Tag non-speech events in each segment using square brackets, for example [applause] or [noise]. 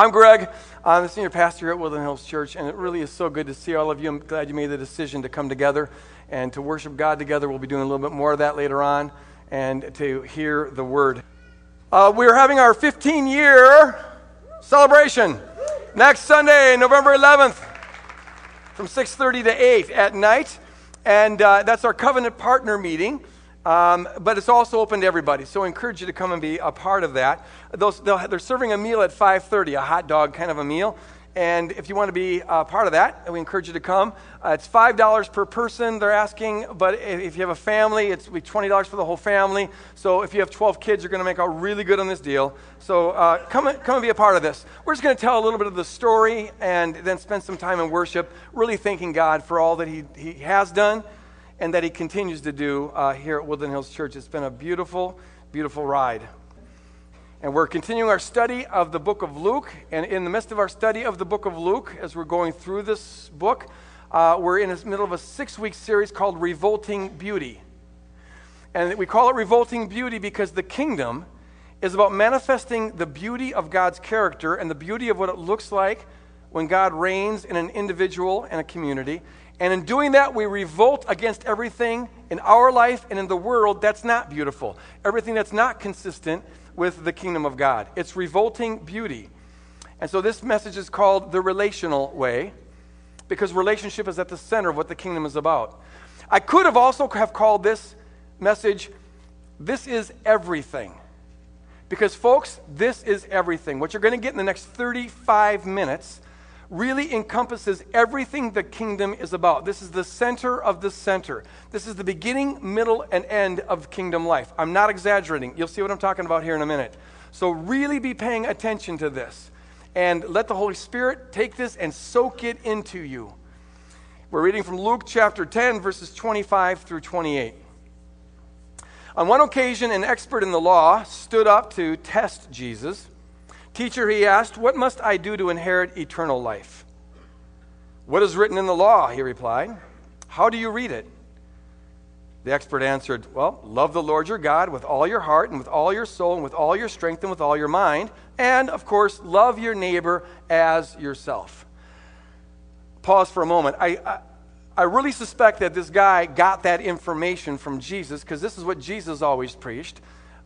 I'm Greg. I'm the senior pastor at Woodland Hills Church, and it really is so good to see all of you. I'm glad you made the decision to come together and to worship God together. We'll be doing a little bit more of that later on, and to hear the word. Uh, we're having our 15 year celebration next Sunday, November 11th, from 6:30 to 8 at night, and uh, that's our covenant partner meeting. Um, but it's also open to everybody, so I encourage you to come and be a part of that. They're serving a meal at 5:30, a hot dog kind of a meal. And if you want to be a part of that, we encourage you to come. Uh, it's $5 per person, they're asking, but if you have a family, it's $20 for the whole family. So if you have 12 kids, you're going to make out really good on this deal. So uh, come, come and be a part of this. We're just going to tell a little bit of the story and then spend some time in worship, really thanking God for all that He, he has done and that He continues to do uh, here at Woodland Hills Church. It's been a beautiful, beautiful ride. And we're continuing our study of the book of Luke. And in the midst of our study of the book of Luke, as we're going through this book, uh, we're in the middle of a six week series called Revolting Beauty. And we call it Revolting Beauty because the kingdom is about manifesting the beauty of God's character and the beauty of what it looks like when God reigns in an individual and a community. And in doing that, we revolt against everything in our life and in the world that's not beautiful, everything that's not consistent with the kingdom of God. It's revolting beauty. And so this message is called the relational way because relationship is at the center of what the kingdom is about. I could have also have called this message this is everything. Because folks, this is everything. What you're going to get in the next 35 minutes really encompasses everything the kingdom is about. This is the center of the center. This is the beginning, middle, and end of kingdom life. I'm not exaggerating. You'll see what I'm talking about here in a minute. So, really be paying attention to this and let the Holy Spirit take this and soak it into you. We're reading from Luke chapter 10, verses 25 through 28. On one occasion, an expert in the law stood up to test Jesus. Teacher, he asked, What must I do to inherit eternal life? What is written in the law? He replied. How do you read it? The expert answered, Well, love the Lord your God with all your heart and with all your soul and with all your strength and with all your mind. And, of course, love your neighbor as yourself. Pause for a moment. I, I, I really suspect that this guy got that information from Jesus because this is what Jesus always preached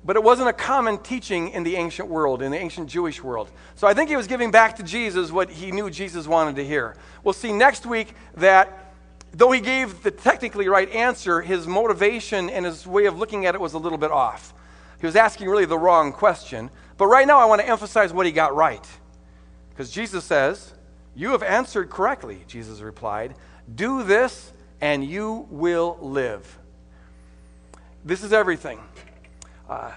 but it wasn't a common teaching in the ancient world, in the ancient Jewish world. So I think he was giving back to Jesus what he knew Jesus wanted to hear. We'll see next week that though he gave the technically right answer, his motivation and his way of looking at it was a little bit off. He was asking really the wrong question. But right now, I want to emphasize what he got right. Because Jesus says, You have answered correctly, Jesus replied. Do this, and you will live. This is everything. Uh,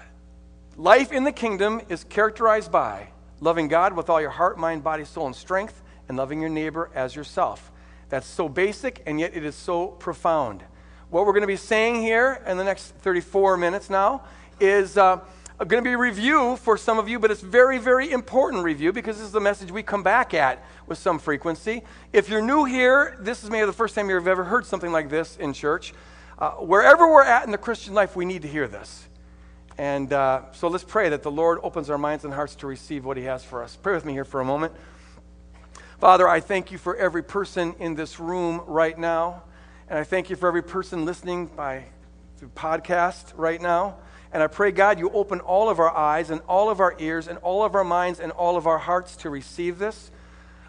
life in the kingdom is characterized by loving God with all your heart, mind, body, soul, and strength, and loving your neighbor as yourself. That's so basic, and yet it is so profound. What we're going to be saying here in the next 34 minutes now is uh, going to be a review for some of you, but it's very, very important review because this is the message we come back at with some frequency. If you're new here, this is maybe the first time you've ever heard something like this in church. Uh, wherever we're at in the Christian life, we need to hear this. And uh, so let's pray that the Lord opens our minds and hearts to receive what He has for us. Pray with me here for a moment. Father, I thank you for every person in this room right now. And I thank you for every person listening by through podcast right now. And I pray, God, you open all of our eyes and all of our ears and all of our minds and all of our hearts to receive this.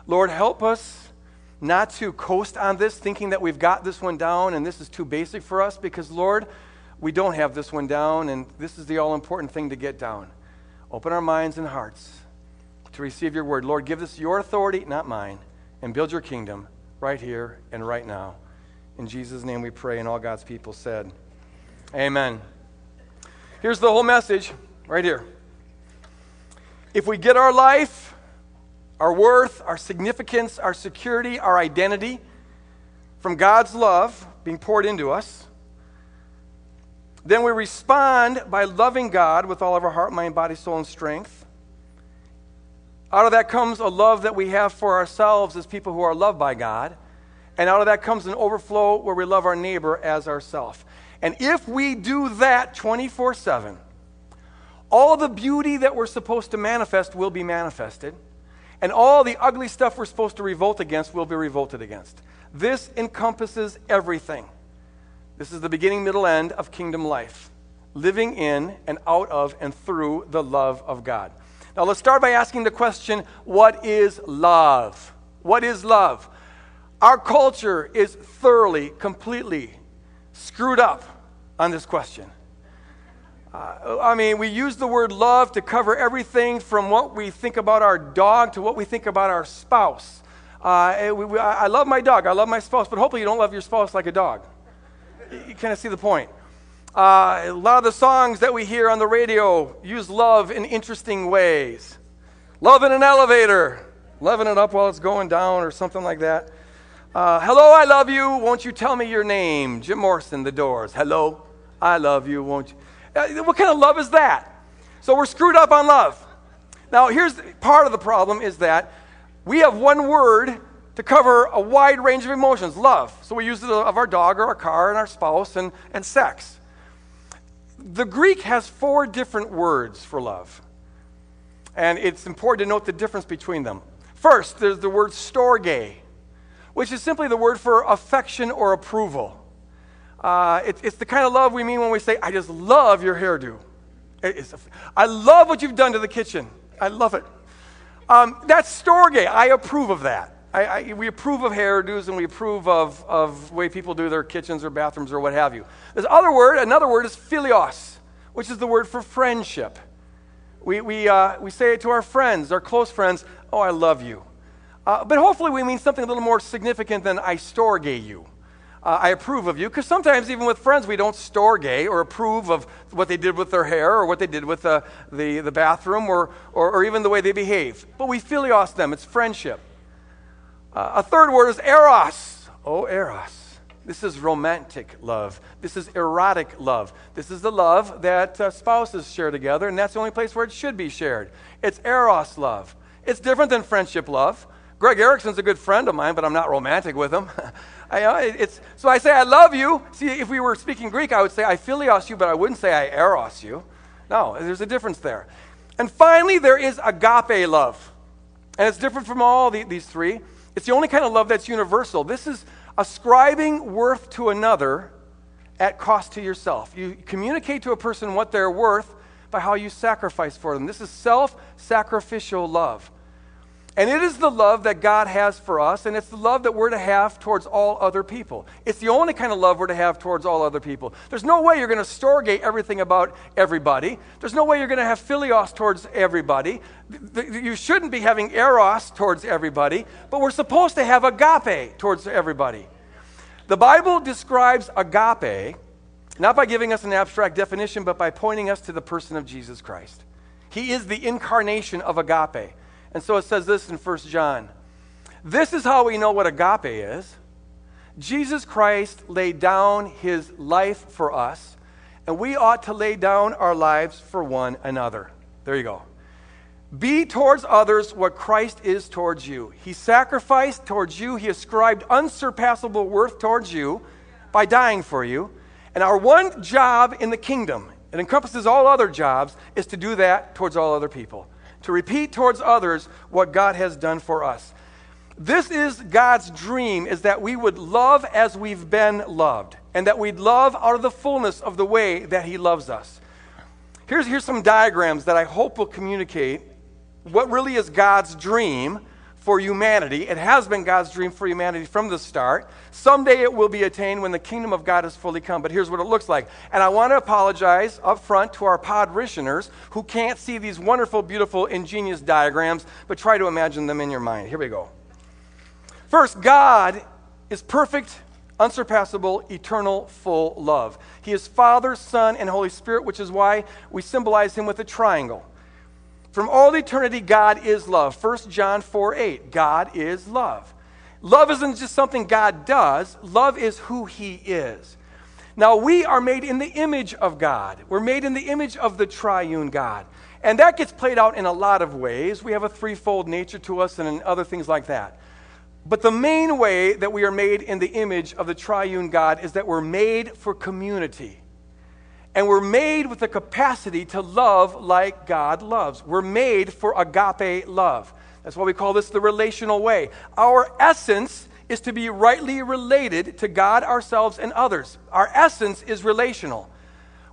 Lord, help us not to coast on this, thinking that we've got this one down and this is too basic for us, because, Lord, we don't have this one down, and this is the all important thing to get down. Open our minds and hearts to receive your word. Lord, give us your authority, not mine, and build your kingdom right here and right now. In Jesus' name we pray, and all God's people said, Amen. Here's the whole message right here. If we get our life, our worth, our significance, our security, our identity from God's love being poured into us, then we respond by loving God with all of our heart, mind, body, soul, and strength. Out of that comes a love that we have for ourselves as people who are loved by God. And out of that comes an overflow where we love our neighbor as ourself. And if we do that 24 7, all the beauty that we're supposed to manifest will be manifested. And all the ugly stuff we're supposed to revolt against will be revolted against. This encompasses everything. This is the beginning, middle, end of kingdom life, living in and out of and through the love of God. Now, let's start by asking the question what is love? What is love? Our culture is thoroughly, completely screwed up on this question. Uh, I mean, we use the word love to cover everything from what we think about our dog to what we think about our spouse. Uh, we, we, I love my dog, I love my spouse, but hopefully you don't love your spouse like a dog. You kind of see the point. Uh, a lot of the songs that we hear on the radio use love in interesting ways. Love in an elevator, loving it up while it's going down, or something like that. Uh, hello, I love you. Won't you tell me your name? Jim Morrison, The Doors. Hello, I love you. Won't you? Uh, what kind of love is that? So we're screwed up on love. Now, here's part of the problem is that we have one word to cover a wide range of emotions love. So we use it of our dog or our car and our spouse and, and sex. The Greek has four different words for love. And it's important to note the difference between them. First, there's the word storge, which is simply the word for affection or approval. Uh, it, it's the kind of love we mean when we say, I just love your hairdo. I love what you've done to the kitchen. I love it. Um, that's storge. I approve of that. I, I, we approve of hairdos and we approve of, of way people do their kitchens or bathrooms or what have you. This other word, another word is philios, which is the word for friendship. We, we, uh, we say it to our friends, our close friends, oh, I love you. Uh, but hopefully we mean something a little more significant than I storge you uh, I approve of you. Because sometimes, even with friends, we don't storge or approve of what they did with their hair or what they did with the, the, the bathroom or, or, or, even the way they behave. But we philios them, it's friendship. Uh, a third word is eros. Oh, eros. This is romantic love. This is erotic love. This is the love that uh, spouses share together, and that's the only place where it should be shared. It's eros love. It's different than friendship love. Greg Erickson's a good friend of mine, but I'm not romantic with him. [laughs] I, uh, so I say, I love you. See, if we were speaking Greek, I would say, I philios you, but I wouldn't say, I eros you. No, there's a difference there. And finally, there is agape love. And it's different from all the, these three. It's the only kind of love that's universal. This is ascribing worth to another at cost to yourself. You communicate to a person what they're worth by how you sacrifice for them. This is self sacrificial love. And it is the love that God has for us, and it's the love that we're to have towards all other people. It's the only kind of love we're to have towards all other people. There's no way you're going to storge everything about everybody. There's no way you're going to have philios towards everybody. You shouldn't be having eros towards everybody, but we're supposed to have agape towards everybody. The Bible describes agape not by giving us an abstract definition, but by pointing us to the person of Jesus Christ. He is the incarnation of agape. And so it says this in 1 John. This is how we know what agape is. Jesus Christ laid down his life for us, and we ought to lay down our lives for one another. There you go. Be towards others what Christ is towards you. He sacrificed towards you, he ascribed unsurpassable worth towards you by dying for you. And our one job in the kingdom, it encompasses all other jobs, is to do that towards all other people to repeat towards others what God has done for us. This is God's dream is that we would love as we've been loved and that we'd love out of the fullness of the way that he loves us. Here's, here's some diagrams that I hope will communicate what really is God's dream for humanity. It has been God's dream for humanity from the start. Someday it will be attained when the kingdom of God is fully come. But here's what it looks like. And I want to apologize up front to our podritioners who can't see these wonderful, beautiful, ingenious diagrams, but try to imagine them in your mind. Here we go. First, God is perfect, unsurpassable, eternal, full love. He is Father, Son, and Holy Spirit, which is why we symbolize him with a triangle. From all eternity, God is love. 1 John 4 8. God is love. Love isn't just something God does, love is who He is. Now, we are made in the image of God. We're made in the image of the triune God. And that gets played out in a lot of ways. We have a threefold nature to us and other things like that. But the main way that we are made in the image of the triune God is that we're made for community. And we're made with the capacity to love like God loves. We're made for agape love. That's why we call this the relational way. Our essence is to be rightly related to God, ourselves, and others. Our essence is relational.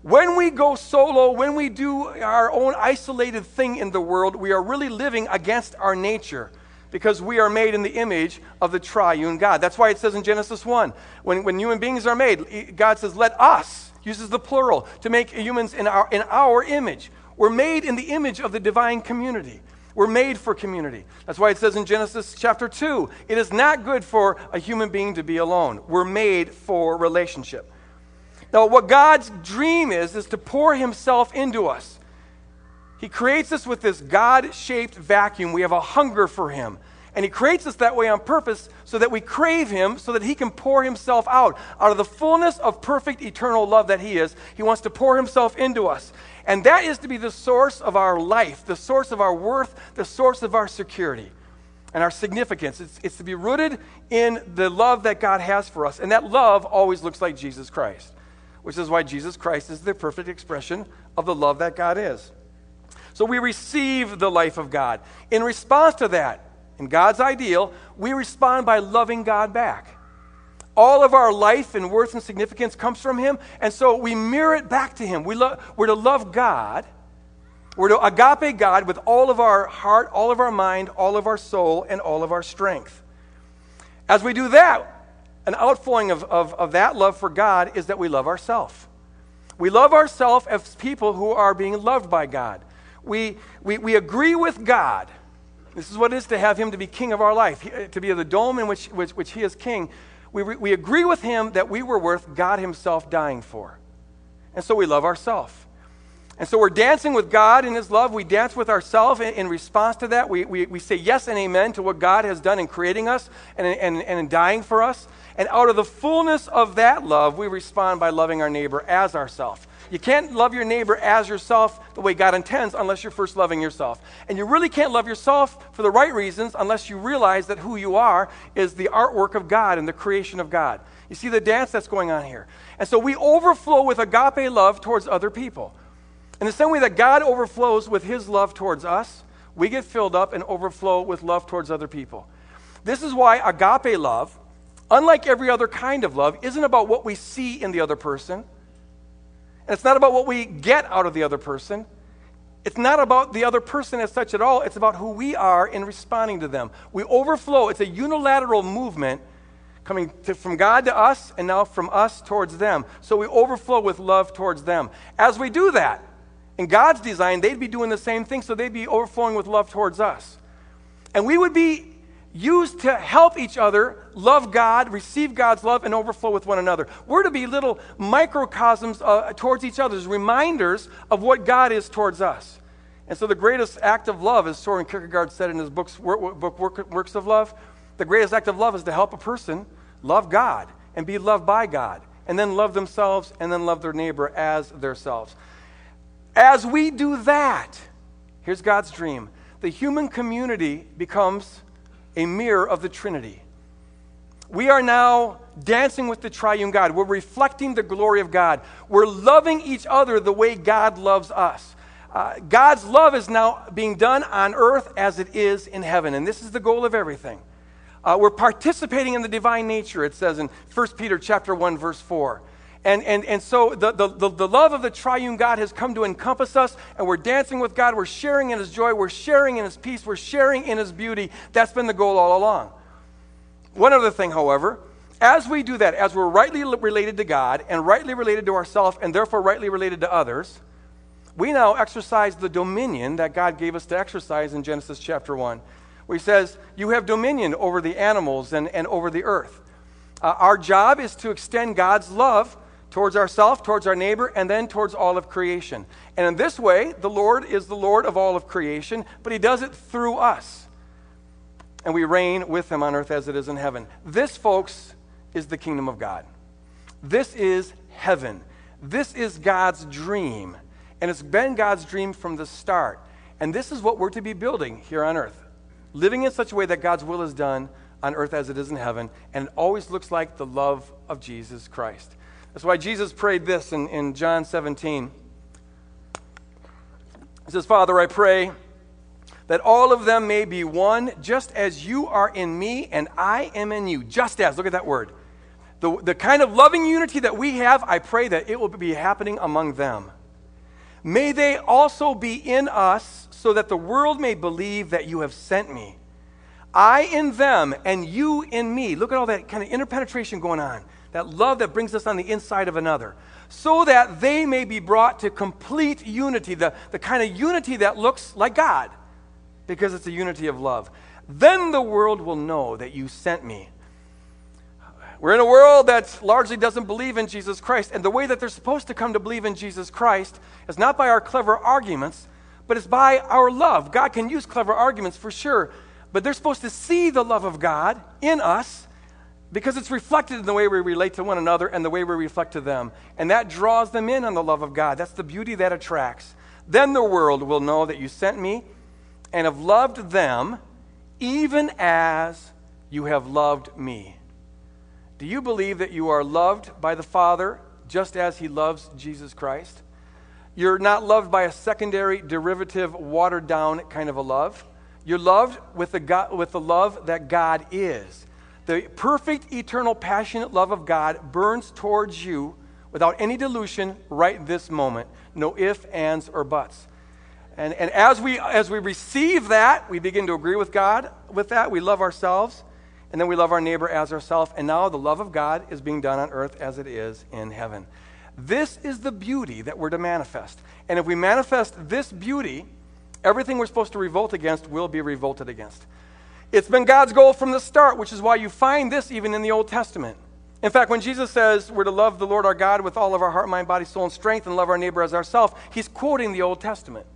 When we go solo, when we do our own isolated thing in the world, we are really living against our nature because we are made in the image of the triune God. That's why it says in Genesis 1 when, when human beings are made, God says, Let us, uses the plural, to make humans in our, in our image. We're made in the image of the divine community. We're made for community. That's why it says in Genesis chapter 2 it is not good for a human being to be alone. We're made for relationship. Now, what God's dream is, is to pour Himself into us. He creates us with this God shaped vacuum. We have a hunger for Him. And He creates us that way on purpose so that we crave Him, so that He can pour Himself out. Out of the fullness of perfect eternal love that He is, He wants to pour Himself into us. And that is to be the source of our life, the source of our worth, the source of our security and our significance. It's, it's to be rooted in the love that God has for us. And that love always looks like Jesus Christ, which is why Jesus Christ is the perfect expression of the love that God is. So we receive the life of God. In response to that, in God's ideal, we respond by loving God back. All of our life and worth and significance comes from Him, and so we mirror it back to Him. We lo- we're to love God. We're to agape God with all of our heart, all of our mind, all of our soul, and all of our strength. As we do that, an outflowing of, of, of that love for God is that we love ourselves. We love ourselves as people who are being loved by God. We, we, we agree with God. This is what it is to have Him to be king of our life, uh, to be the dome in which, which, which He is king we, we agree with him that we were worth God himself dying for. And so we love ourselves. And so we're dancing with God in his love. We dance with ourselves in, in, response to that. We, we, we say yes and amen to what God has done in creating us and, and, and in dying for us. And out of the fullness of that love, we respond by loving our neighbor as ourselves. You can't love your neighbor as yourself the way God intends unless you're first loving yourself. And you really can't love yourself for the right reasons unless you realize that who you are is the artwork of God and the creation of God. You see the dance that's going on here. And so we overflow with agape love towards other people. In the same way that God overflows with his love towards us, we get filled up and overflow with love towards other people. This is why agape love, unlike every other kind of love, isn't about what we see in the other person it's not about what we get out of the other person. It's not about the other person as such at all. It's about who we are in responding to them. We overflow. It's a unilateral movement coming to, from God to us and now from us towards them. So we overflow with love towards them. As we do that, in God's design, they'd be doing the same thing, so they'd be overflowing with love towards us. And we would be used to help each other love God, receive God's love, and overflow with one another. We're to be little microcosms uh, towards each other, reminders of what God is towards us. And so the greatest act of love, as Soren Kierkegaard said in his books, book Works of Love, the greatest act of love is to help a person love God and be loved by God, and then love themselves and then love their neighbor as themselves. As we do that, here's God's dream the human community becomes a mirror of the Trinity. We are now dancing with the triune God. We're reflecting the glory of God. We're loving each other the way God loves us. Uh, God's love is now being done on earth as it is in heaven, and this is the goal of everything. Uh, we're participating in the divine nature, it says in 1 Peter chapter 1, verse 4. And, and, and so the, the, the, love of the triune God has come to encompass us, and we're dancing with God. We're sharing in His joy. We're sharing in His peace. We're sharing in His beauty. That's been the goal all along. One other thing, however, as we do that, as we're rightly related to God and rightly related to ourselves, and therefore rightly related to others, we now exercise the dominion that God gave us to exercise in Genesis chapter 1, where He says, You have dominion over the animals and, and over the earth. Uh, our job is to extend God's love towards ourselves, towards our neighbor, and then towards all of creation. And in this way, the Lord is the Lord of all of creation, but He does it through us. And we reign with Him on earth as it is in heaven. This, folks, is the kingdom of God. This is heaven. This is God's dream. And it's been God's dream from the start. And this is what we're to be building here on earth. Living in such a way that God's will is done on earth as it is in heaven. And it always looks like the love of Jesus Christ. That's why Jesus prayed this in, in John 17. He says, Father, I pray that all of them may be one, just as you are in me and I am in you. Just as, look at that word. The, the kind of loving unity that we have, I pray that it will be happening among them. May they also be in us, so that the world may believe that you have sent me. I in them and you in me. Look at all that kind of interpenetration going on. That love that brings us on the inside of another. So that they may be brought to complete unity, the, the kind of unity that looks like God because it's a unity of love. Then the world will know that you sent me. We're in a world that largely doesn't believe in Jesus Christ, and the way that they're supposed to come to believe in Jesus Christ is not by our clever arguments, but it's by our love. God can use clever arguments for sure, but they're supposed to see the love of God in us because it's reflected in the way we relate to one another and the way we reflect to them. And that draws them in on the love of God. That's the beauty that attracts. Then the world will know that you sent me and have loved them even as you have loved me. Do you believe that you are loved by the Father just as he loves Jesus Christ? You're not loved by a secondary, derivative, watered down kind of a love. You're loved with the, God, with the love that God is. The perfect, eternal, passionate love of God burns towards you without any dilution right this moment. No ifs, ands, or buts. And, and as, we, as we receive that, we begin to agree with God with that. We love ourselves, and then we love our neighbor as ourselves. And now the love of God is being done on earth as it is in heaven. This is the beauty that we're to manifest. And if we manifest this beauty, everything we're supposed to revolt against will be revolted against. It's been God's goal from the start, which is why you find this even in the Old Testament. In fact, when Jesus says we're to love the Lord our God with all of our heart, mind, body, soul, and strength, and love our neighbor as ourselves, he's quoting the Old Testament.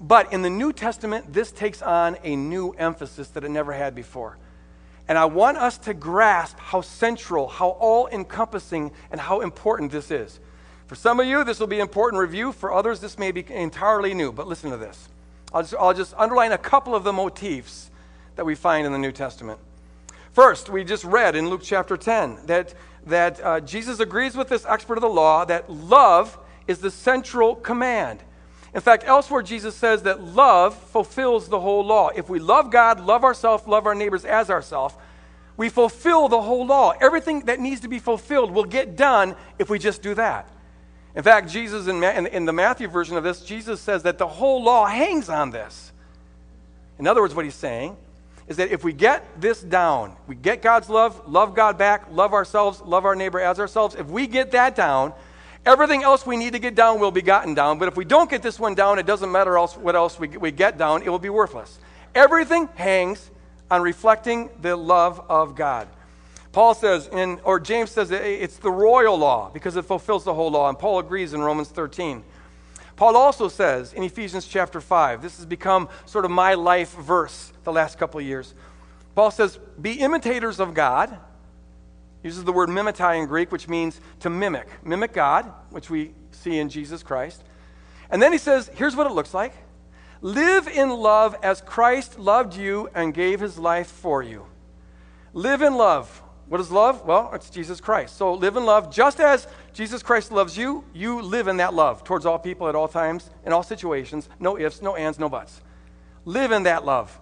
But in the New Testament, this takes on a new emphasis that it never had before. And I want us to grasp how central, how all encompassing, and how important this is. For some of you, this will be important review. For others, this may be entirely new. But listen to this. I'll just, I'll just underline a couple of the motifs that we find in the New Testament. First, we just read in Luke chapter 10 that, that uh, Jesus agrees with this expert of the law that love is the central command. In fact, elsewhere, Jesus says that love fulfills the whole law. If we love God, love ourselves, love our neighbors as ourselves, we fulfill the whole law. Everything that needs to be fulfilled will get done if we just do that. In fact, Jesus, in, in, the Matthew version of this, Jesus says that the whole law hangs on this. In other words, what he's saying is that if we get this down, we get God's love, love God back, love ourselves, love our neighbor as ourselves, if we get that down, Everything else we need to get down will be gotten down. But if we don't get this one down, it doesn't matter else, what else we, we get down, it will be worthless. Everything hangs on reflecting the love of God. Paul says, in, or James says, it's the royal law because it fulfills the whole law. And Paul agrees in Romans 13. Paul also says in Ephesians chapter 5, this has become sort of my life verse the last couple of years. Paul says, Be imitators of God uses the word mimetai in Greek, which means to mimic. Mimic God, which we see in Jesus Christ. And then he says, here's what it looks like Live in love as Christ loved you and gave his life for you. Live in love. What is love? Well, it's Jesus Christ. So live in love just as Jesus Christ loves you. You live in that love towards all people at all times, in all situations. No ifs, no ands, no buts. Live in that love.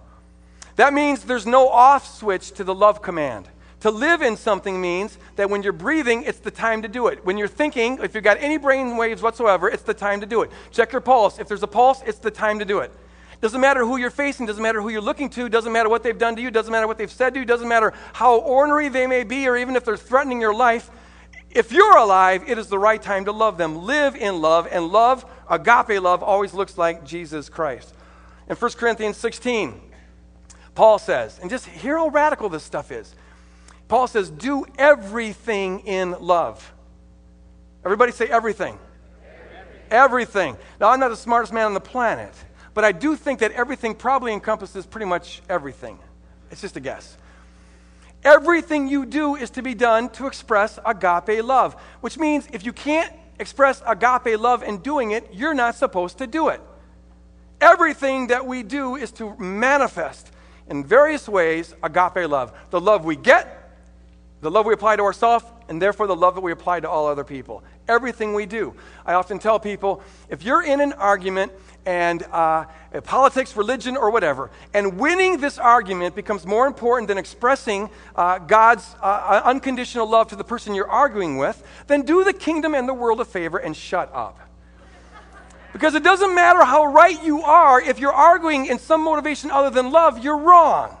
That means there's no off switch to the love command. To live in something means that when you're breathing, it's the time to do it. When you're thinking, if you've got any brain waves whatsoever, it's the time to do it. Check your pulse. If there's a pulse, it's the time to do it. Doesn't matter who you're facing, doesn't matter who you're looking to, doesn't matter what they've done to you, doesn't matter what they've said to you, doesn't matter how ornery they may be, or even if they're threatening your life. If you're alive, it is the right time to love them. Live in love, and love, agape love, always looks like Jesus Christ. In 1 Corinthians 16, Paul says, and just hear how radical this stuff is. Paul says, do everything in love. Everybody say everything. everything. Everything. Now, I'm not the smartest man on the planet, but I do think that everything probably encompasses pretty much everything. It's just a guess. Everything you do is to be done to express agape love, which means if you can't express agape love in doing it, you're not supposed to do it. Everything that we do is to manifest in various ways agape love. The love we get, the love we apply to ourselves, and therefore the love that we apply to all other people. Everything we do. I often tell people if you're in an argument and uh, politics, religion, or whatever, and winning this argument becomes more important than expressing uh, God's uh, unconditional love to the person you're arguing with, then do the kingdom and the world a favor and shut up. Because it doesn't matter how right you are, if you're arguing in some motivation other than love, you're wrong.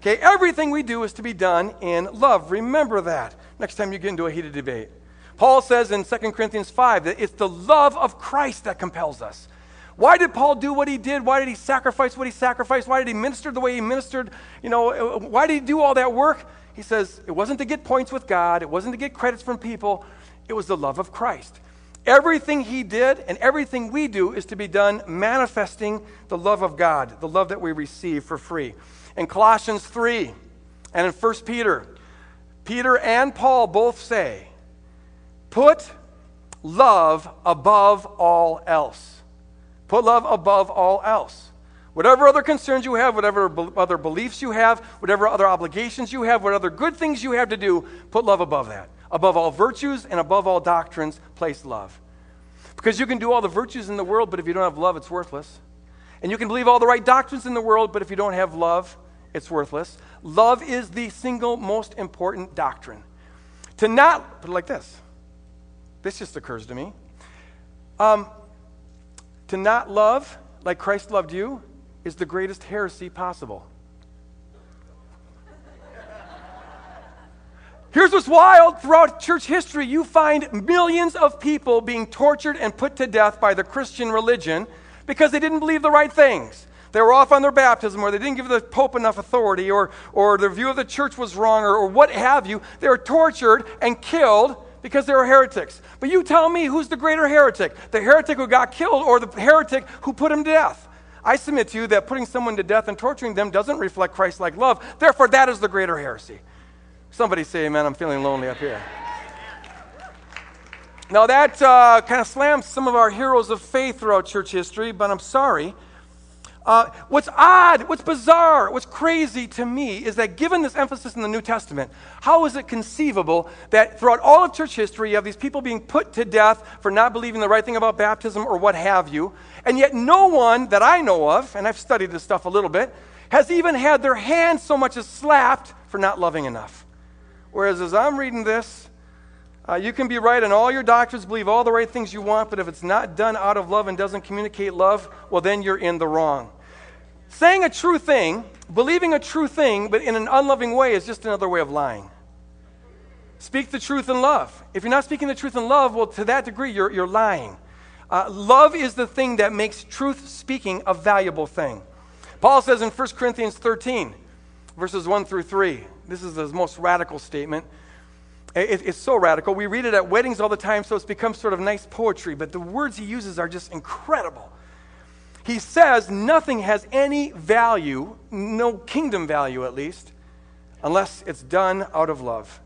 Okay, everything we do is to be done in love. Remember that next time you get into a heated debate. Paul says in 2 Corinthians 5 that it's the love of Christ that compels us. Why did Paul do what he did? Why did he sacrifice what he sacrificed? Why did he minister the way he ministered? You know, uh, why did he do all that work? He says it wasn't to get points with God, it wasn't to get credits from people, it was the love of Christ. Everything he did and everything we do is to be done manifesting the love of God, the love that we receive for free. In Colossians 3 and in 1 Peter, Peter and Paul both say, put love above all else. Put love above all else. Whatever other concerns you have, whatever other beliefs you have, whatever other obligations you have, what other good things you have to do, put love above that. Above all virtues and above all doctrines, place love. Because you can do all the virtues in the world, but if you don't have love, it's worthless. And you can believe all the right doctrines in the world, but if you don't have love, it's worthless. Love is the single most important doctrine. To not, put it like this this just occurs to me. Um, to not love like Christ loved you is the greatest heresy possible. Here's what's wild throughout church history, you find millions of people being tortured and put to death by the Christian religion because they didn't believe the right things. They were off on their baptism, or they didn't give the Pope enough authority, or, or their view of the church was wrong, or, or what have you. They were tortured and killed because they were heretics. But you tell me who's the greater heretic? The heretic who got killed, or the heretic who put him to death? I submit to you that putting someone to death and torturing them doesn't reflect Christ like love. Therefore, that is the greater heresy. Somebody say, Amen. I'm feeling lonely up here. Now, that uh, kind of slams some of our heroes of faith throughout church history, but I'm sorry. Uh, what's odd, what's bizarre, what's crazy to me is that given this emphasis in the New Testament, how is it conceivable that throughout all of church history you have these people being put to death for not believing the right thing about baptism or what have you, and yet no one that I know of, and I've studied this stuff a little bit, has even had their hand so much as slapped for not loving enough? Whereas as I'm reading this, uh, you can be right and all your doctrines, believe all the right things you want, but if it's not done out of love and doesn't communicate love, well, then you're in the wrong. Saying a true thing, believing a true thing, but in an unloving way is just another way of lying. Speak the truth in love. If you're not speaking the truth in love, well, to that degree, you're, you're lying. Uh, love is the thing that makes truth speaking a valuable thing. Paul says in 1 Corinthians 13, verses 1 through 3. This is the most radical statement. It, it's so radical. We read it at weddings all the time, so it's become sort of nice poetry, but the words he uses are just incredible. He says nothing has any value, no kingdom value at least, unless it's done out of love.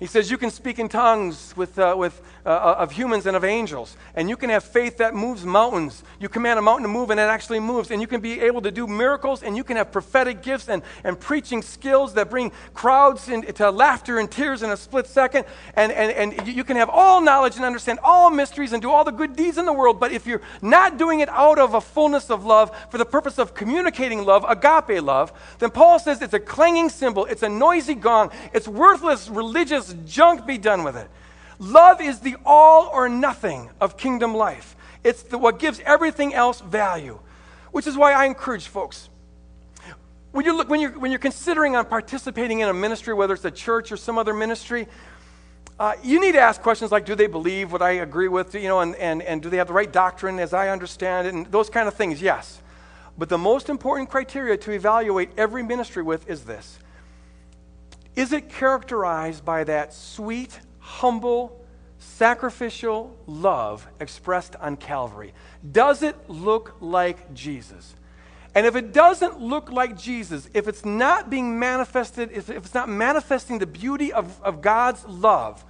He says you can speak in tongues with, uh, with, uh, uh, of humans and of angels, and you can have faith that moves mountains. You command a mountain to move, and it actually moves. And you can be able to do miracles, and you can have prophetic gifts and, and preaching skills that bring crowds into laughter and tears in a split second. And, and, and you can have all knowledge and understand all mysteries and do all the good deeds in the world. But if you're not doing it out of a fullness of love for the purpose of communicating love, agape love, then Paul says it's a clanging cymbal, it's a noisy gong, it's worthless religious junk, be done with it. Love is the all or nothing of kingdom life. It's the, what gives everything else value, which is why I encourage folks. When, you look, when, you're, when you're considering on participating in a ministry, whether it's a church or some other ministry, uh, you need to ask questions like, do they believe what I agree with, you know, and, and, and do they have the right doctrine as I understand it, and those kind of things, yes. But the most important criteria to evaluate every ministry with is this is it characterized by that sweet, humble, sacrificial love expressed on Calvary? Does it look like Jesus? And if it doesn't look like Jesus, if it's not being manifested, if it's not manifesting the beauty of, of God's love,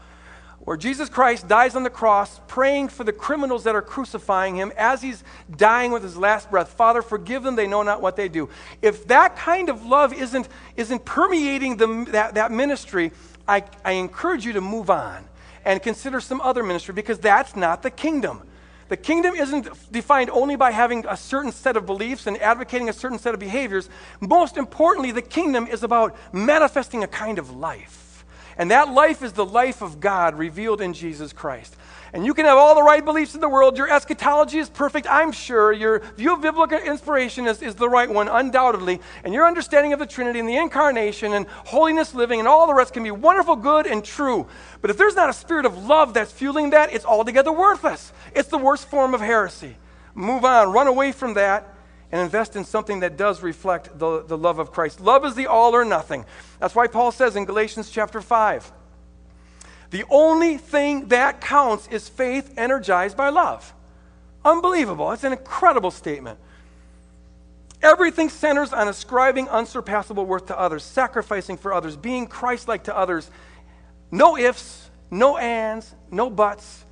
where Jesus Christ dies on the cross, praying for the criminals that are crucifying him as he's dying with his last breath. Father, forgive them, they know not what they do. If that kind of love isn't, isn't permeating the, that, that ministry, I, I encourage you to move on and consider some other ministry because that's not the kingdom. The kingdom isn't defined only by having a certain set of beliefs and advocating a certain set of behaviors. Most importantly, the kingdom is about manifesting a kind of life. And that life is the life of God revealed in Jesus Christ. And you can have all the right beliefs in the world. Your eschatology is perfect, I'm sure. Your view of biblical inspiration is, is the right one, undoubtedly. And your understanding of the Trinity and the incarnation and holiness living and all the rest can be wonderful, good, and true. But if there's not a spirit of love that's fueling that, it's altogether worthless. It's the worst form of heresy. Move on, run away from that and invest in something that does reflect the, the love of Christ. Love is the all or nothing. That's why Paul says in Galatians chapter 5 the only thing that counts is faith energized by love. Unbelievable. It's an incredible statement. Everything centers on ascribing unsurpassable worth to others, sacrificing for others, being Christ like to others. No ifs, no ands, no buts.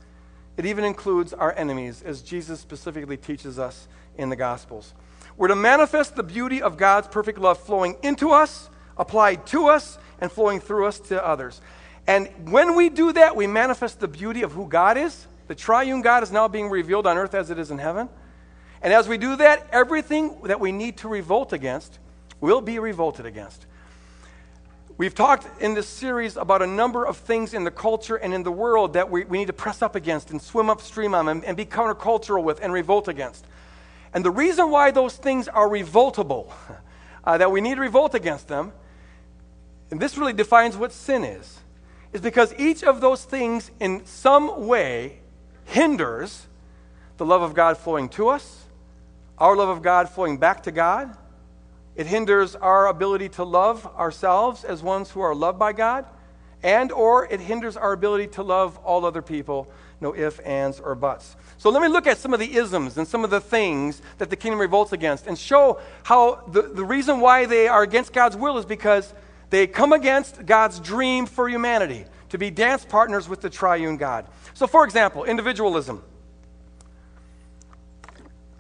It even includes our enemies, as Jesus specifically teaches us in the Gospels. We're to manifest the beauty of God's perfect love flowing into us, applied to us, and flowing through us to others. And when we do that, we manifest the beauty of who God is. The triune God is now being revealed on earth as it is in heaven. And as we do that, everything that we need to revolt against will be revolted against. We've talked in this series about a number of things in the culture and in the world that we, we need to press up against and swim upstream on and, and be countercultural with and revolt against. And the reason why those things are revoltable, [laughs] uh, that we need to revolt against them, and this really defines what sin is is because each of those things in some way hinders the love of God flowing to us, our love of God flowing back to God. It hinders our ability to love ourselves as ones who are loved by God, and or it hinders our ability to love all other people, no ifs, ands, or buts. So let me look at some of the isms and some of the things that the kingdom revolts against and show how the, the reason why they are against God's will is because they come against God's dream for humanity to be dance partners with the triune God. So, for example, individualism.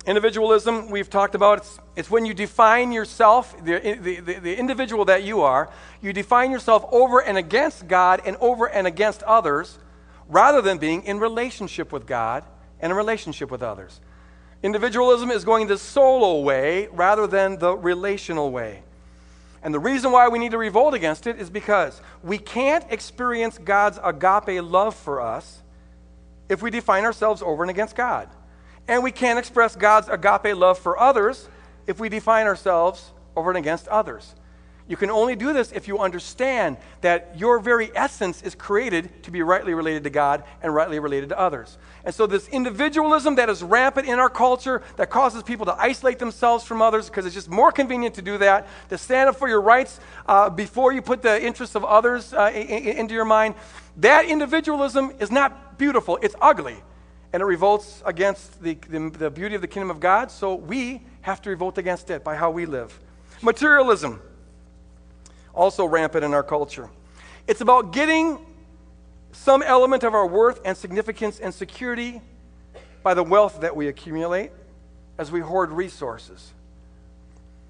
Individualism, we've talked about, it's, it's when you define yourself, the, the, the, the, individual that you are, you define yourself over and against God and over and against others, rather than being in relationship with God and in relationship with others. Individualism is going the solo way rather than the relational way. And the reason why we need to revolt against it is because we can't experience God's agape love for us if we define ourselves over and against God. And we can't express God's agape love for others if we define ourselves over and against others. You can only do this if you understand that your very essence is created to be rightly related to God and rightly related to others. And so, this individualism that is rampant in our culture that causes people to isolate themselves from others because it's just more convenient to do that, to stand up for your rights uh, before you put the interests of others uh, into your mind, that individualism is not beautiful, it's ugly. And it revolts against the, the, the beauty of the kingdom of God, so we have to revolt against it by how we live. Materialism also rampant in our culture. It's about getting some element of our worth and significance and security by the wealth that we accumulate as we hoard resources.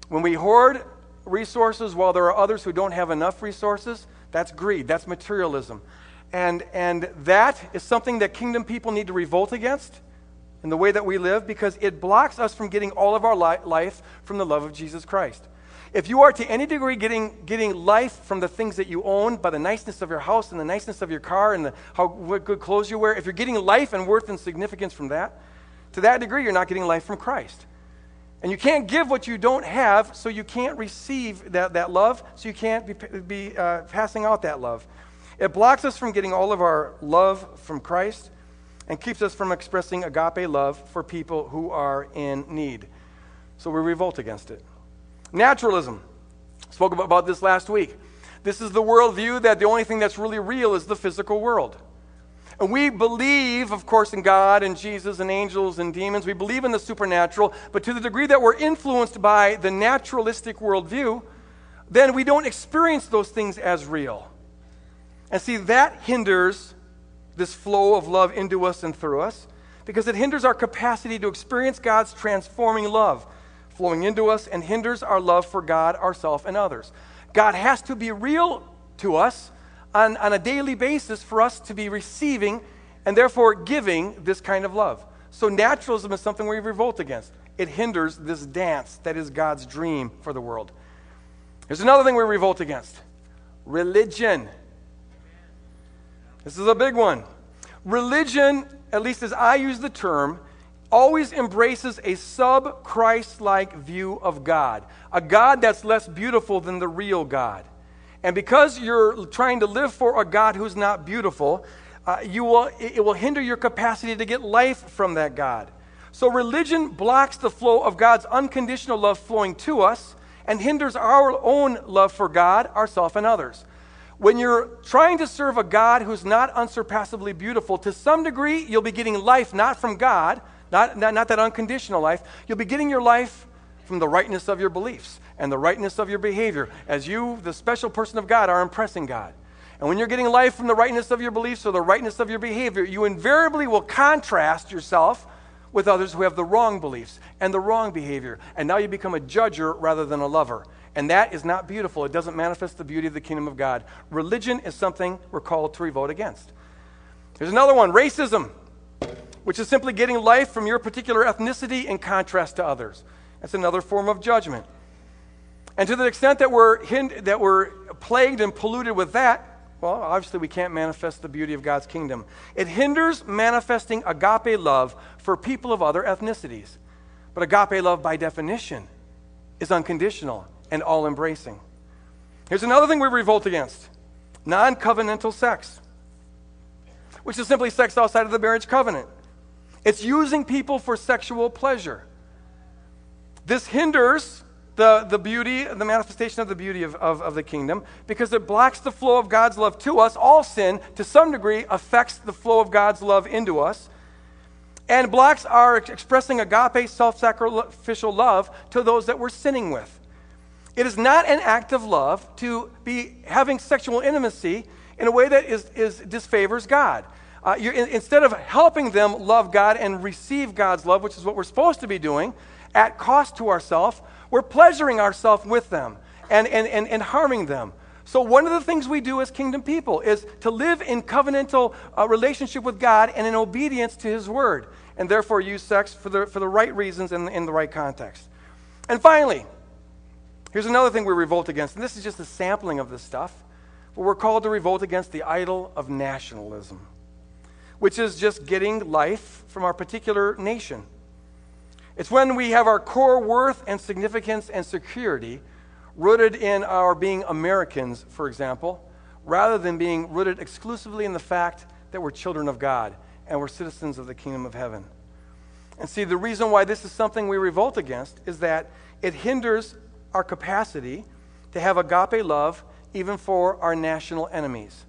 When we hoard resources while there are others who don't have enough resources, that's greed, that's materialism. And, and that is something that kingdom people need to revolt against in the way that we live because it blocks us from getting all of our li- life from the love of Jesus Christ. If you are to any degree getting, getting life from the things that you own by the niceness of your house and the niceness of your car and the, how what good clothes you wear, if you're getting life and worth and significance from that, to that degree, you're not getting life from Christ. And you can't give what you don't have, so you can't receive that, that love, so you can't be, be uh, passing out that love. It blocks us from getting all of our love from Christ and keeps us from expressing agape love for people who are in need. So we revolt against it. Naturalism. Spoke about this last week. This is the worldview that the only thing that's really real is the physical world. And we believe, of course, in God and Jesus and angels and demons. We believe in the supernatural. But to the degree that we're influenced by the naturalistic worldview, then we don't experience those things as real. And see, that hinders this flow of love into us and through us because it hinders our capacity to experience God's transforming love flowing into us and hinders our love for God, ourselves, and others. God has to be real to us on, on a daily basis for us to be receiving and therefore giving this kind of love. So, naturalism is something we revolt against. It hinders this dance that is God's dream for the world. Here's another thing we revolt against religion. This is a big one. Religion, at least as I use the term, always embraces a sub Christ like view of God, a God that's less beautiful than the real God. And because you're trying to live for a God who's not beautiful, uh, you will, it will hinder your capacity to get life from that God. So religion blocks the flow of God's unconditional love flowing to us and hinders our own love for God, ourselves, and others. When you're trying to serve a God who's not unsurpassably beautiful, to some degree, you'll be getting life not from God, not, not, not that unconditional life. You'll be getting your life from the rightness of your beliefs and the rightness of your behavior as you, the special person of God, are impressing God. And when you're getting life from the rightness of your beliefs or the rightness of your behavior, you invariably will contrast yourself with others who have the wrong beliefs and the wrong behavior. And now you become a judger rather than a lover. And that is not beautiful. It doesn't manifest the beauty of the kingdom of God. Religion is something we're called to revolt against. There's another one racism, which is simply getting life from your particular ethnicity in contrast to others. That's another form of judgment. And to the extent that we're, that we're plagued and polluted with that, well, obviously, we can't manifest the beauty of God's kingdom. It hinders manifesting agape love for people of other ethnicities. But agape love, by definition, is unconditional and all embracing. Here's another thing we revolt against non covenantal sex, which is simply sex outside of the marriage covenant. It's using people for sexual pleasure. This hinders the, the beauty, the manifestation of the beauty of, of, of, the kingdom, because it blocks the flow of God's love to us. All sin, to some degree, affects the flow of God's love into us, and blocks our expressing agape, self sacrificial love to those that we're sinning with. It is not an act of love to be having sexual intimacy in a way that is, is disfavors God. Uh, in, instead of helping them love God and receive God's love, which is what we're supposed to be doing, at cost to ourselves, we're pleasuring ourselves with them and, and, and, and harming them. So, one of the things we do as kingdom people is to live in covenantal uh, relationship with God and in obedience to His word, and therefore use sex for the, for the right reasons and in the right context. And finally, here's another thing we revolt against, and this is just a sampling of this stuff, but we're called to revolt against the idol of nationalism, which is just getting life from our particular nation. It's when we have our core worth and significance and security rooted in our being Americans, for example, rather than being rooted exclusively in the fact that we're children of God and we're citizens of the kingdom of heaven. And see, the reason why this is something we revolt against is that it hinders our capacity to have agape love even for our national enemies.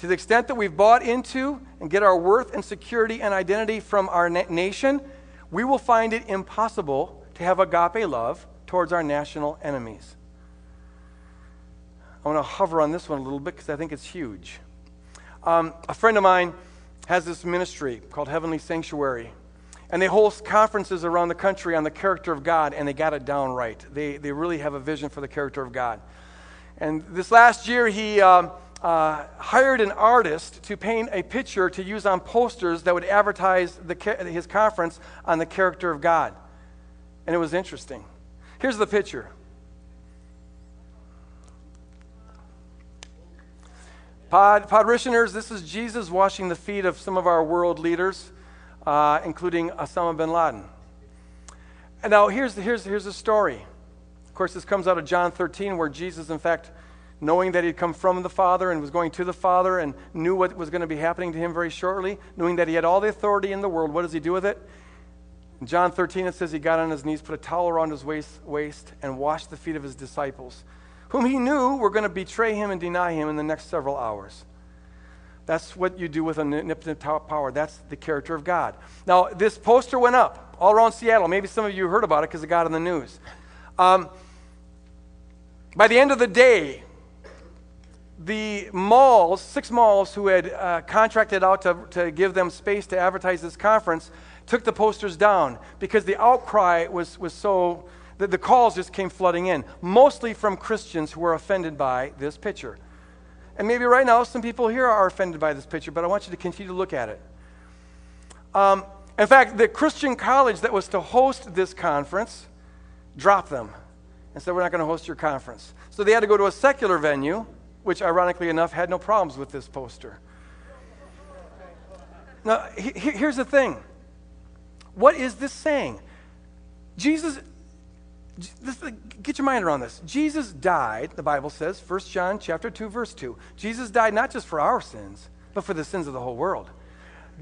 To the extent that we've bought into and get our worth and security and identity from our na- nation, we will find it impossible to have agape love towards our national enemies. I want to hover on this one a little bit because I think it's huge. Um, a friend of mine has this ministry called Heavenly Sanctuary. And they host conferences around the country on the character of God, and they got it down right. They, they really have a vision for the character of God. And this last year, he, um, uh, hired an artist to paint a picture to use on posters that would advertise the, his conference on the character of God. And it was interesting. Here's the picture. Pod, Podrissioners, this is Jesus washing the feet of some of our world leaders, uh, including Osama bin Laden. And now, here's, here's, here's the story. Of course, this comes out of John 13, where Jesus, in fact, knowing that he'd come from the Father and was going to the Father and knew what was going to be happening to him very shortly, knowing that he had all the authority in the world, what does he do with it? In John 13, it says he got on his knees, put a towel around his waist, waist and washed the feet of his disciples, whom he knew were going to betray him and deny him in the next several hours. That's what you do with omnipotent power. That's the character of God. Now, this poster went up all around Seattle. Maybe some of you heard about it because it got in the news. Um, by the end of the day, the malls, six malls who had uh, contracted out to, to give them space to advertise this conference, took the posters down because the outcry was, was so, the, the calls just came flooding in, mostly from Christians who were offended by this picture. And maybe right now some people here are offended by this picture, but I want you to continue to look at it. Um, in fact, the Christian college that was to host this conference dropped them and said, We're not going to host your conference. So they had to go to a secular venue, which ironically enough had no problems with this poster. Now, he, here's the thing what is this saying? Jesus, this, get your mind around this. Jesus died, the Bible says, 1 John chapter 2, verse 2. Jesus died not just for our sins, but for the sins of the whole world.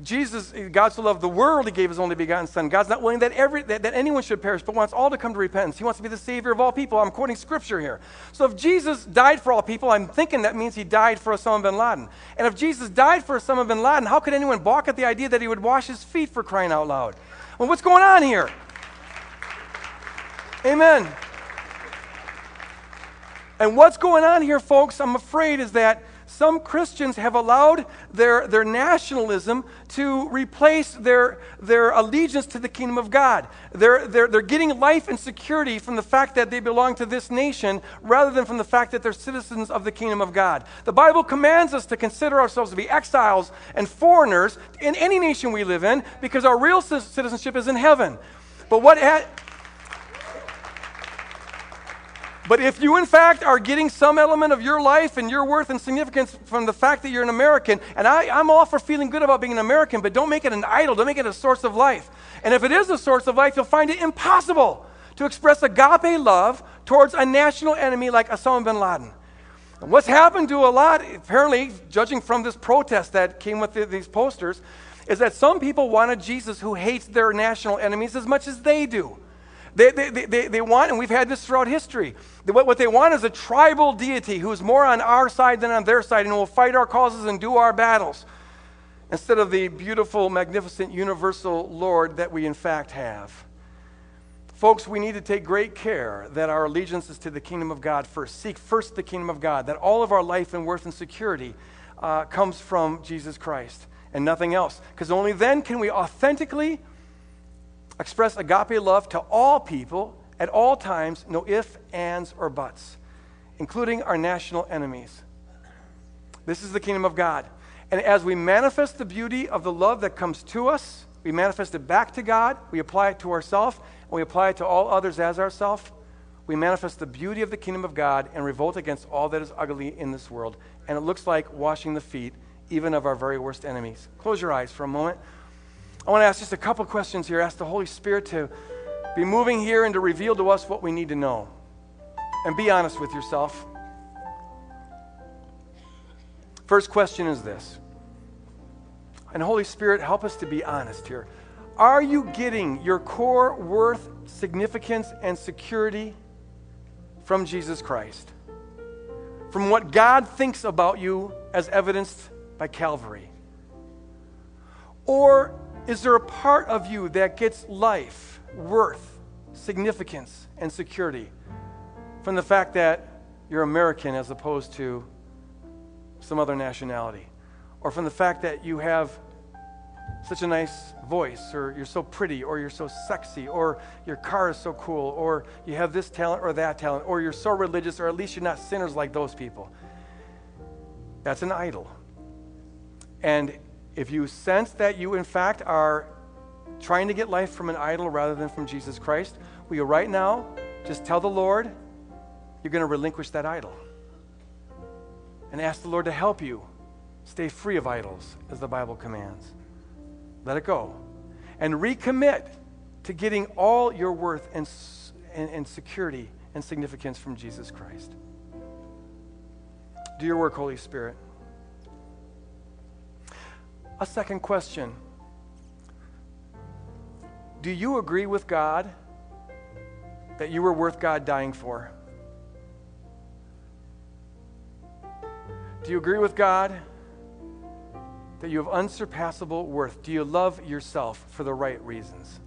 Jesus, God so loved the world, he gave his only begotten Son. God's not willing that, every, that, that, anyone should perish, but wants all to come to repentance. He wants to be the Savior of all people. I'm quoting scripture here. So if Jesus died for all people, I'm thinking that means he died for Osama bin Laden. And if Jesus died for Osama bin Laden, how could anyone balk at the idea that he would wash his feet for crying out loud? Well, what's going on here? Amen. And what's going on here, folks, I'm afraid, is that some Christians have allowed their, their nationalism to replace their, their allegiance to the kingdom of God. They're, they're, they're getting life and security from the fact that they belong to this nation rather than from the fact that they're citizens of the kingdom of God. The Bible commands us to consider ourselves to be exiles and foreigners in any nation we live in because our real citizenship is in heaven. But what. Ha- But if you, in fact, are getting some element of your life and your worth and significance from the fact that you're an American, and I, I'm all for feeling good about being an American, but don't make it an idol, don't make it a source of life. And if it is a source of life, you'll find it impossible to express agape love towards a national enemy like Osama bin Laden. And what's happened to a lot, apparently, judging from this protest that came with the, these posters, is that some people want a Jesus who hates their national enemies as much as they do. They, they, they, they want, and we've had this throughout history, what, what they want is a tribal deity who's more on our side than on their side and will fight our causes and do our battles instead of the beautiful, magnificent, universal Lord that we in fact have. Folks, we need to take great care that our allegiance is to the kingdom of God first. Seek first the kingdom of God, that all of our life and worth and security uh, comes from Jesus Christ and nothing else. Because only then can we authentically express agape love to all people at all times, no ifs, ands, or buts, including our national enemies. This is the kingdom of God. And as we manifest the beauty of the love that comes to us, we manifest it back to God, we apply it to ourselves, and we apply it to all others as ourselves. We manifest the beauty of the kingdom of God and revolt against all that is ugly in this world. And it looks like washing the feet, even of our very worst enemies. Close your eyes for a moment. I want to ask just a couple questions here. Ask the Holy Spirit to be moving here and to reveal to us what we need to know. And be honest with yourself. First question is this. And Holy Spirit, help us to be honest here. Are you getting your core worth, significance, and security from Jesus Christ? From what God thinks about you as evidenced by Calvary? Or is there a part of you that gets life, worth, significance, and security from the fact that you're American as opposed to some other nationality? Or from the fact that you have such a nice voice, or you're so pretty, or you're so sexy, or your car is so cool, or you have this talent or that talent, or you're so religious, or at least you're not sinners like those people. That's an idol. And if you sense that you, in fact, are trying to get life from an idol rather than from Jesus Christ, will you right now just tell the Lord you're going to relinquish that idol? And ask the Lord to help you stay free of idols, as the Bible commands. Let it go. And recommit to getting all your worth and, and, and security and significance from Jesus Christ. Do your work, Holy Spirit. A second question Do you agree with God that you were worth God dying for? Do you agree with God that you have unsurpassable worth? Do you love yourself for the right reasons?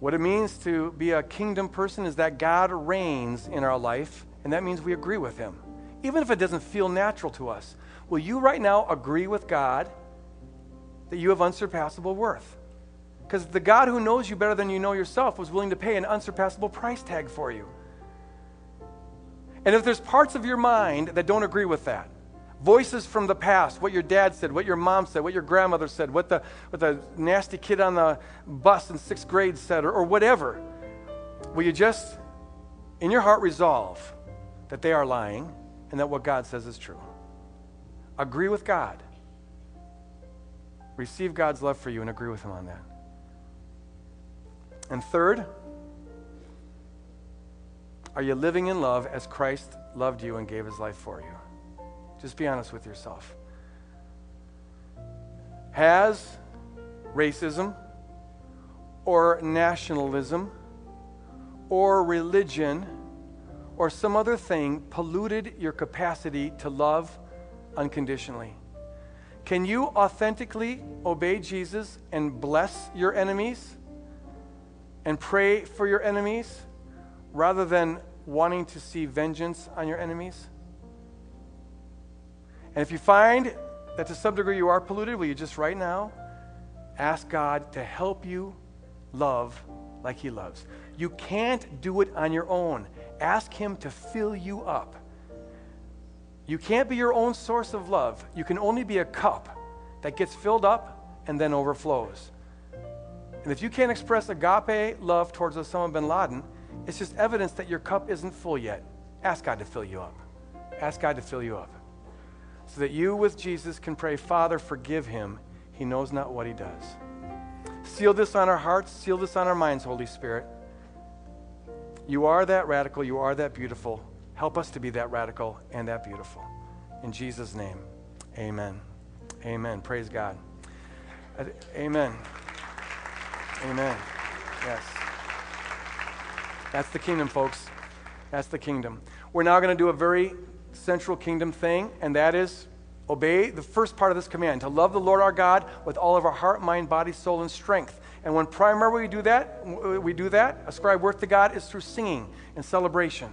What it means to be a kingdom person is that God reigns in our life, and that means we agree with Him, even if it doesn't feel natural to us. Will you right now agree with God that you have unsurpassable worth? Because the God who knows you better than you know yourself was willing to pay an unsurpassable price tag for you. And if there's parts of your mind that don't agree with that, voices from the past, what your dad said, what your mom said, what your grandmother said, what the, what the nasty kid on the bus in sixth grade said, or, or whatever, will you just, in your heart, resolve that they are lying and that what God says is true? Agree with God. Receive God's love for you and agree with Him on that. And third, are you living in love as Christ loved you and gave his life for you? Just be honest with yourself. Has racism or nationalism or religion or some other thing polluted your capacity to love unconditionally? Can you authentically obey Jesus and bless your enemies and pray for your enemies? rather than wanting to see vengeance on your enemies? And if you find that to some degree you are polluted, will you just right now ask God to help you love like He loves? You can't do it on your own. Ask Him to fill you up. You can't be your own source of love. You can only be a cup that gets filled up and then overflows. And if you can't express agape love towards Osama bin Laden, it's just evidence that your cup isn't full yet. Ask God to fill you up. Ask God to fill you up. So that you, with Jesus, can pray, Father, forgive him. He knows not what he does. Seal this on our hearts, seal this on our minds, Holy Spirit. You are that radical, you are that beautiful. Help us to be that radical and that beautiful. In Jesus' name, amen. Amen. Praise God. Uh, amen. Amen. Yes. That's the kingdom, folks. That's the kingdom. We're now going to do a very central kingdom thing, and that is obey the first part of this command to love the Lord our God with all of our heart, mind, body, soul, and strength. And when primarily we do that, we do that, ascribe worth to God is through singing and celebration.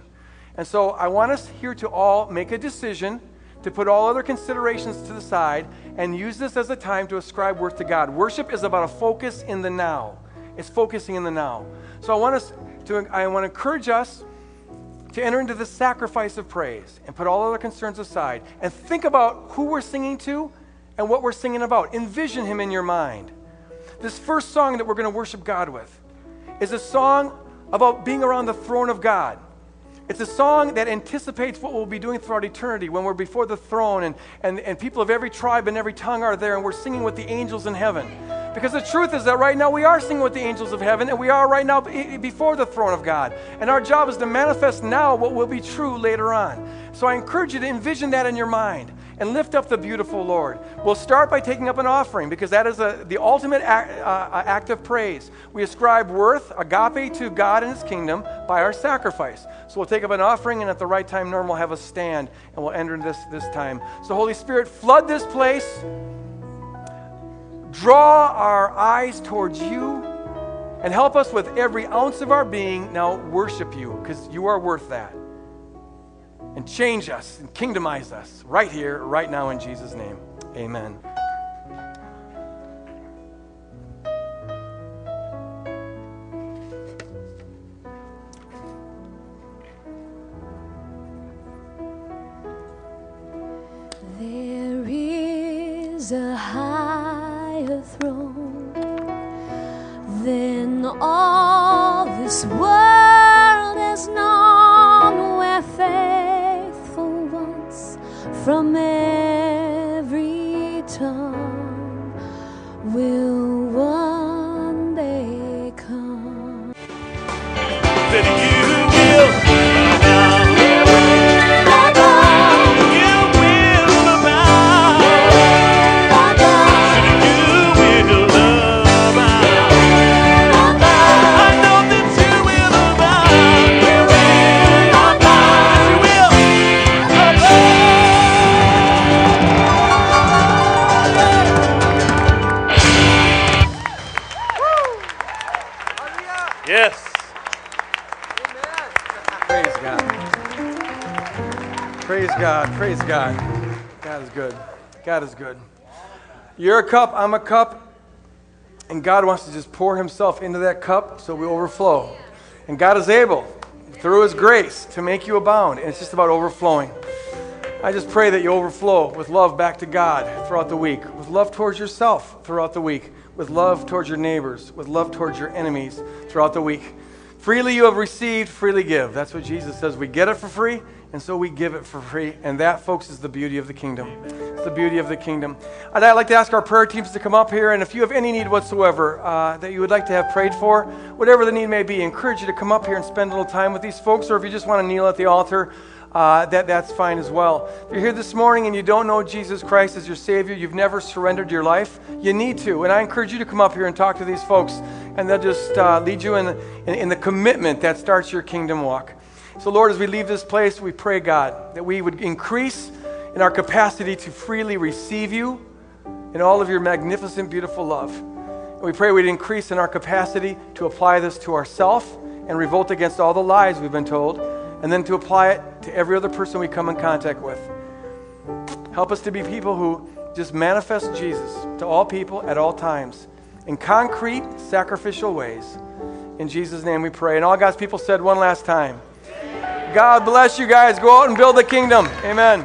And so I want us here to all make a decision to put all other considerations to the side and use this as a time to ascribe worth to God. Worship is about a focus in the now. It's focusing in the now. So I want us to, I want to encourage us to enter into the sacrifice of praise and put all other concerns aside and think about who we're singing to and what we're singing about. Envision Him in your mind. This first song that we're going to worship God with is a song about being around the throne of God. It's a song that anticipates what we'll be doing throughout eternity when we're before the throne and, and, and people of every tribe and every tongue are there and we're singing with the angels in heaven. Because the truth is that right now we are singing with the angels of heaven and we are right now before the throne of God. And our job is to manifest now what will be true later on. So I encourage you to envision that in your mind and lift up the beautiful Lord. We'll start by taking up an offering because that is a, the ultimate act, uh, act of praise. We ascribe worth, agape, to God and His kingdom by our sacrifice. So we'll take up an offering and at the right time, Norm will have us stand and we'll enter this, this time. So, Holy Spirit, flood this place draw our eyes towards you and help us with every ounce of our being now worship you because you are worth that. And change us and kingdomize us right here, right now, in Jesus' name. Amen. Good. You're a cup, I'm a cup, and God wants to just pour Himself into that cup so we overflow. And God is able. through His grace to make you abound. And it's just about overflowing. I just pray that you overflow with love back to God throughout the week, with love towards yourself throughout the week, with love towards your neighbors, with love towards your enemies throughout the week. Freely you have received, freely give. That's what Jesus says. We get it for free, and so we give it for free. And that, folks, is the beauty of the kingdom. It's the beauty of the kingdom. I'd like to ask our prayer teams to come up here, and if you have any need whatsoever uh, that you would like to have prayed for, whatever the need may be, I encourage you to come up here and spend a little time with these folks, or if you just want to kneel at the altar, uh, that, that's fine as well. If you're here this morning and you don't know Jesus Christ as your Savior, you've never surrendered your life, you need to. And I encourage you to come up here and talk to these folks, and they'll just uh, lead you in, in, in the commitment that starts your kingdom walk. So, Lord, as we leave this place, we pray, God, that we would increase in our capacity to freely receive you in all of your magnificent, beautiful love. And we pray we'd increase in our capacity to apply this to ourselves and revolt against all the lies we've been told and then to apply it to every other person we come in contact with. Help us to be people who just manifest Jesus to all people at all times in concrete, sacrificial ways. In Jesus' name we pray. And all God's people said one last time God bless you guys. Go out and build the kingdom. Amen.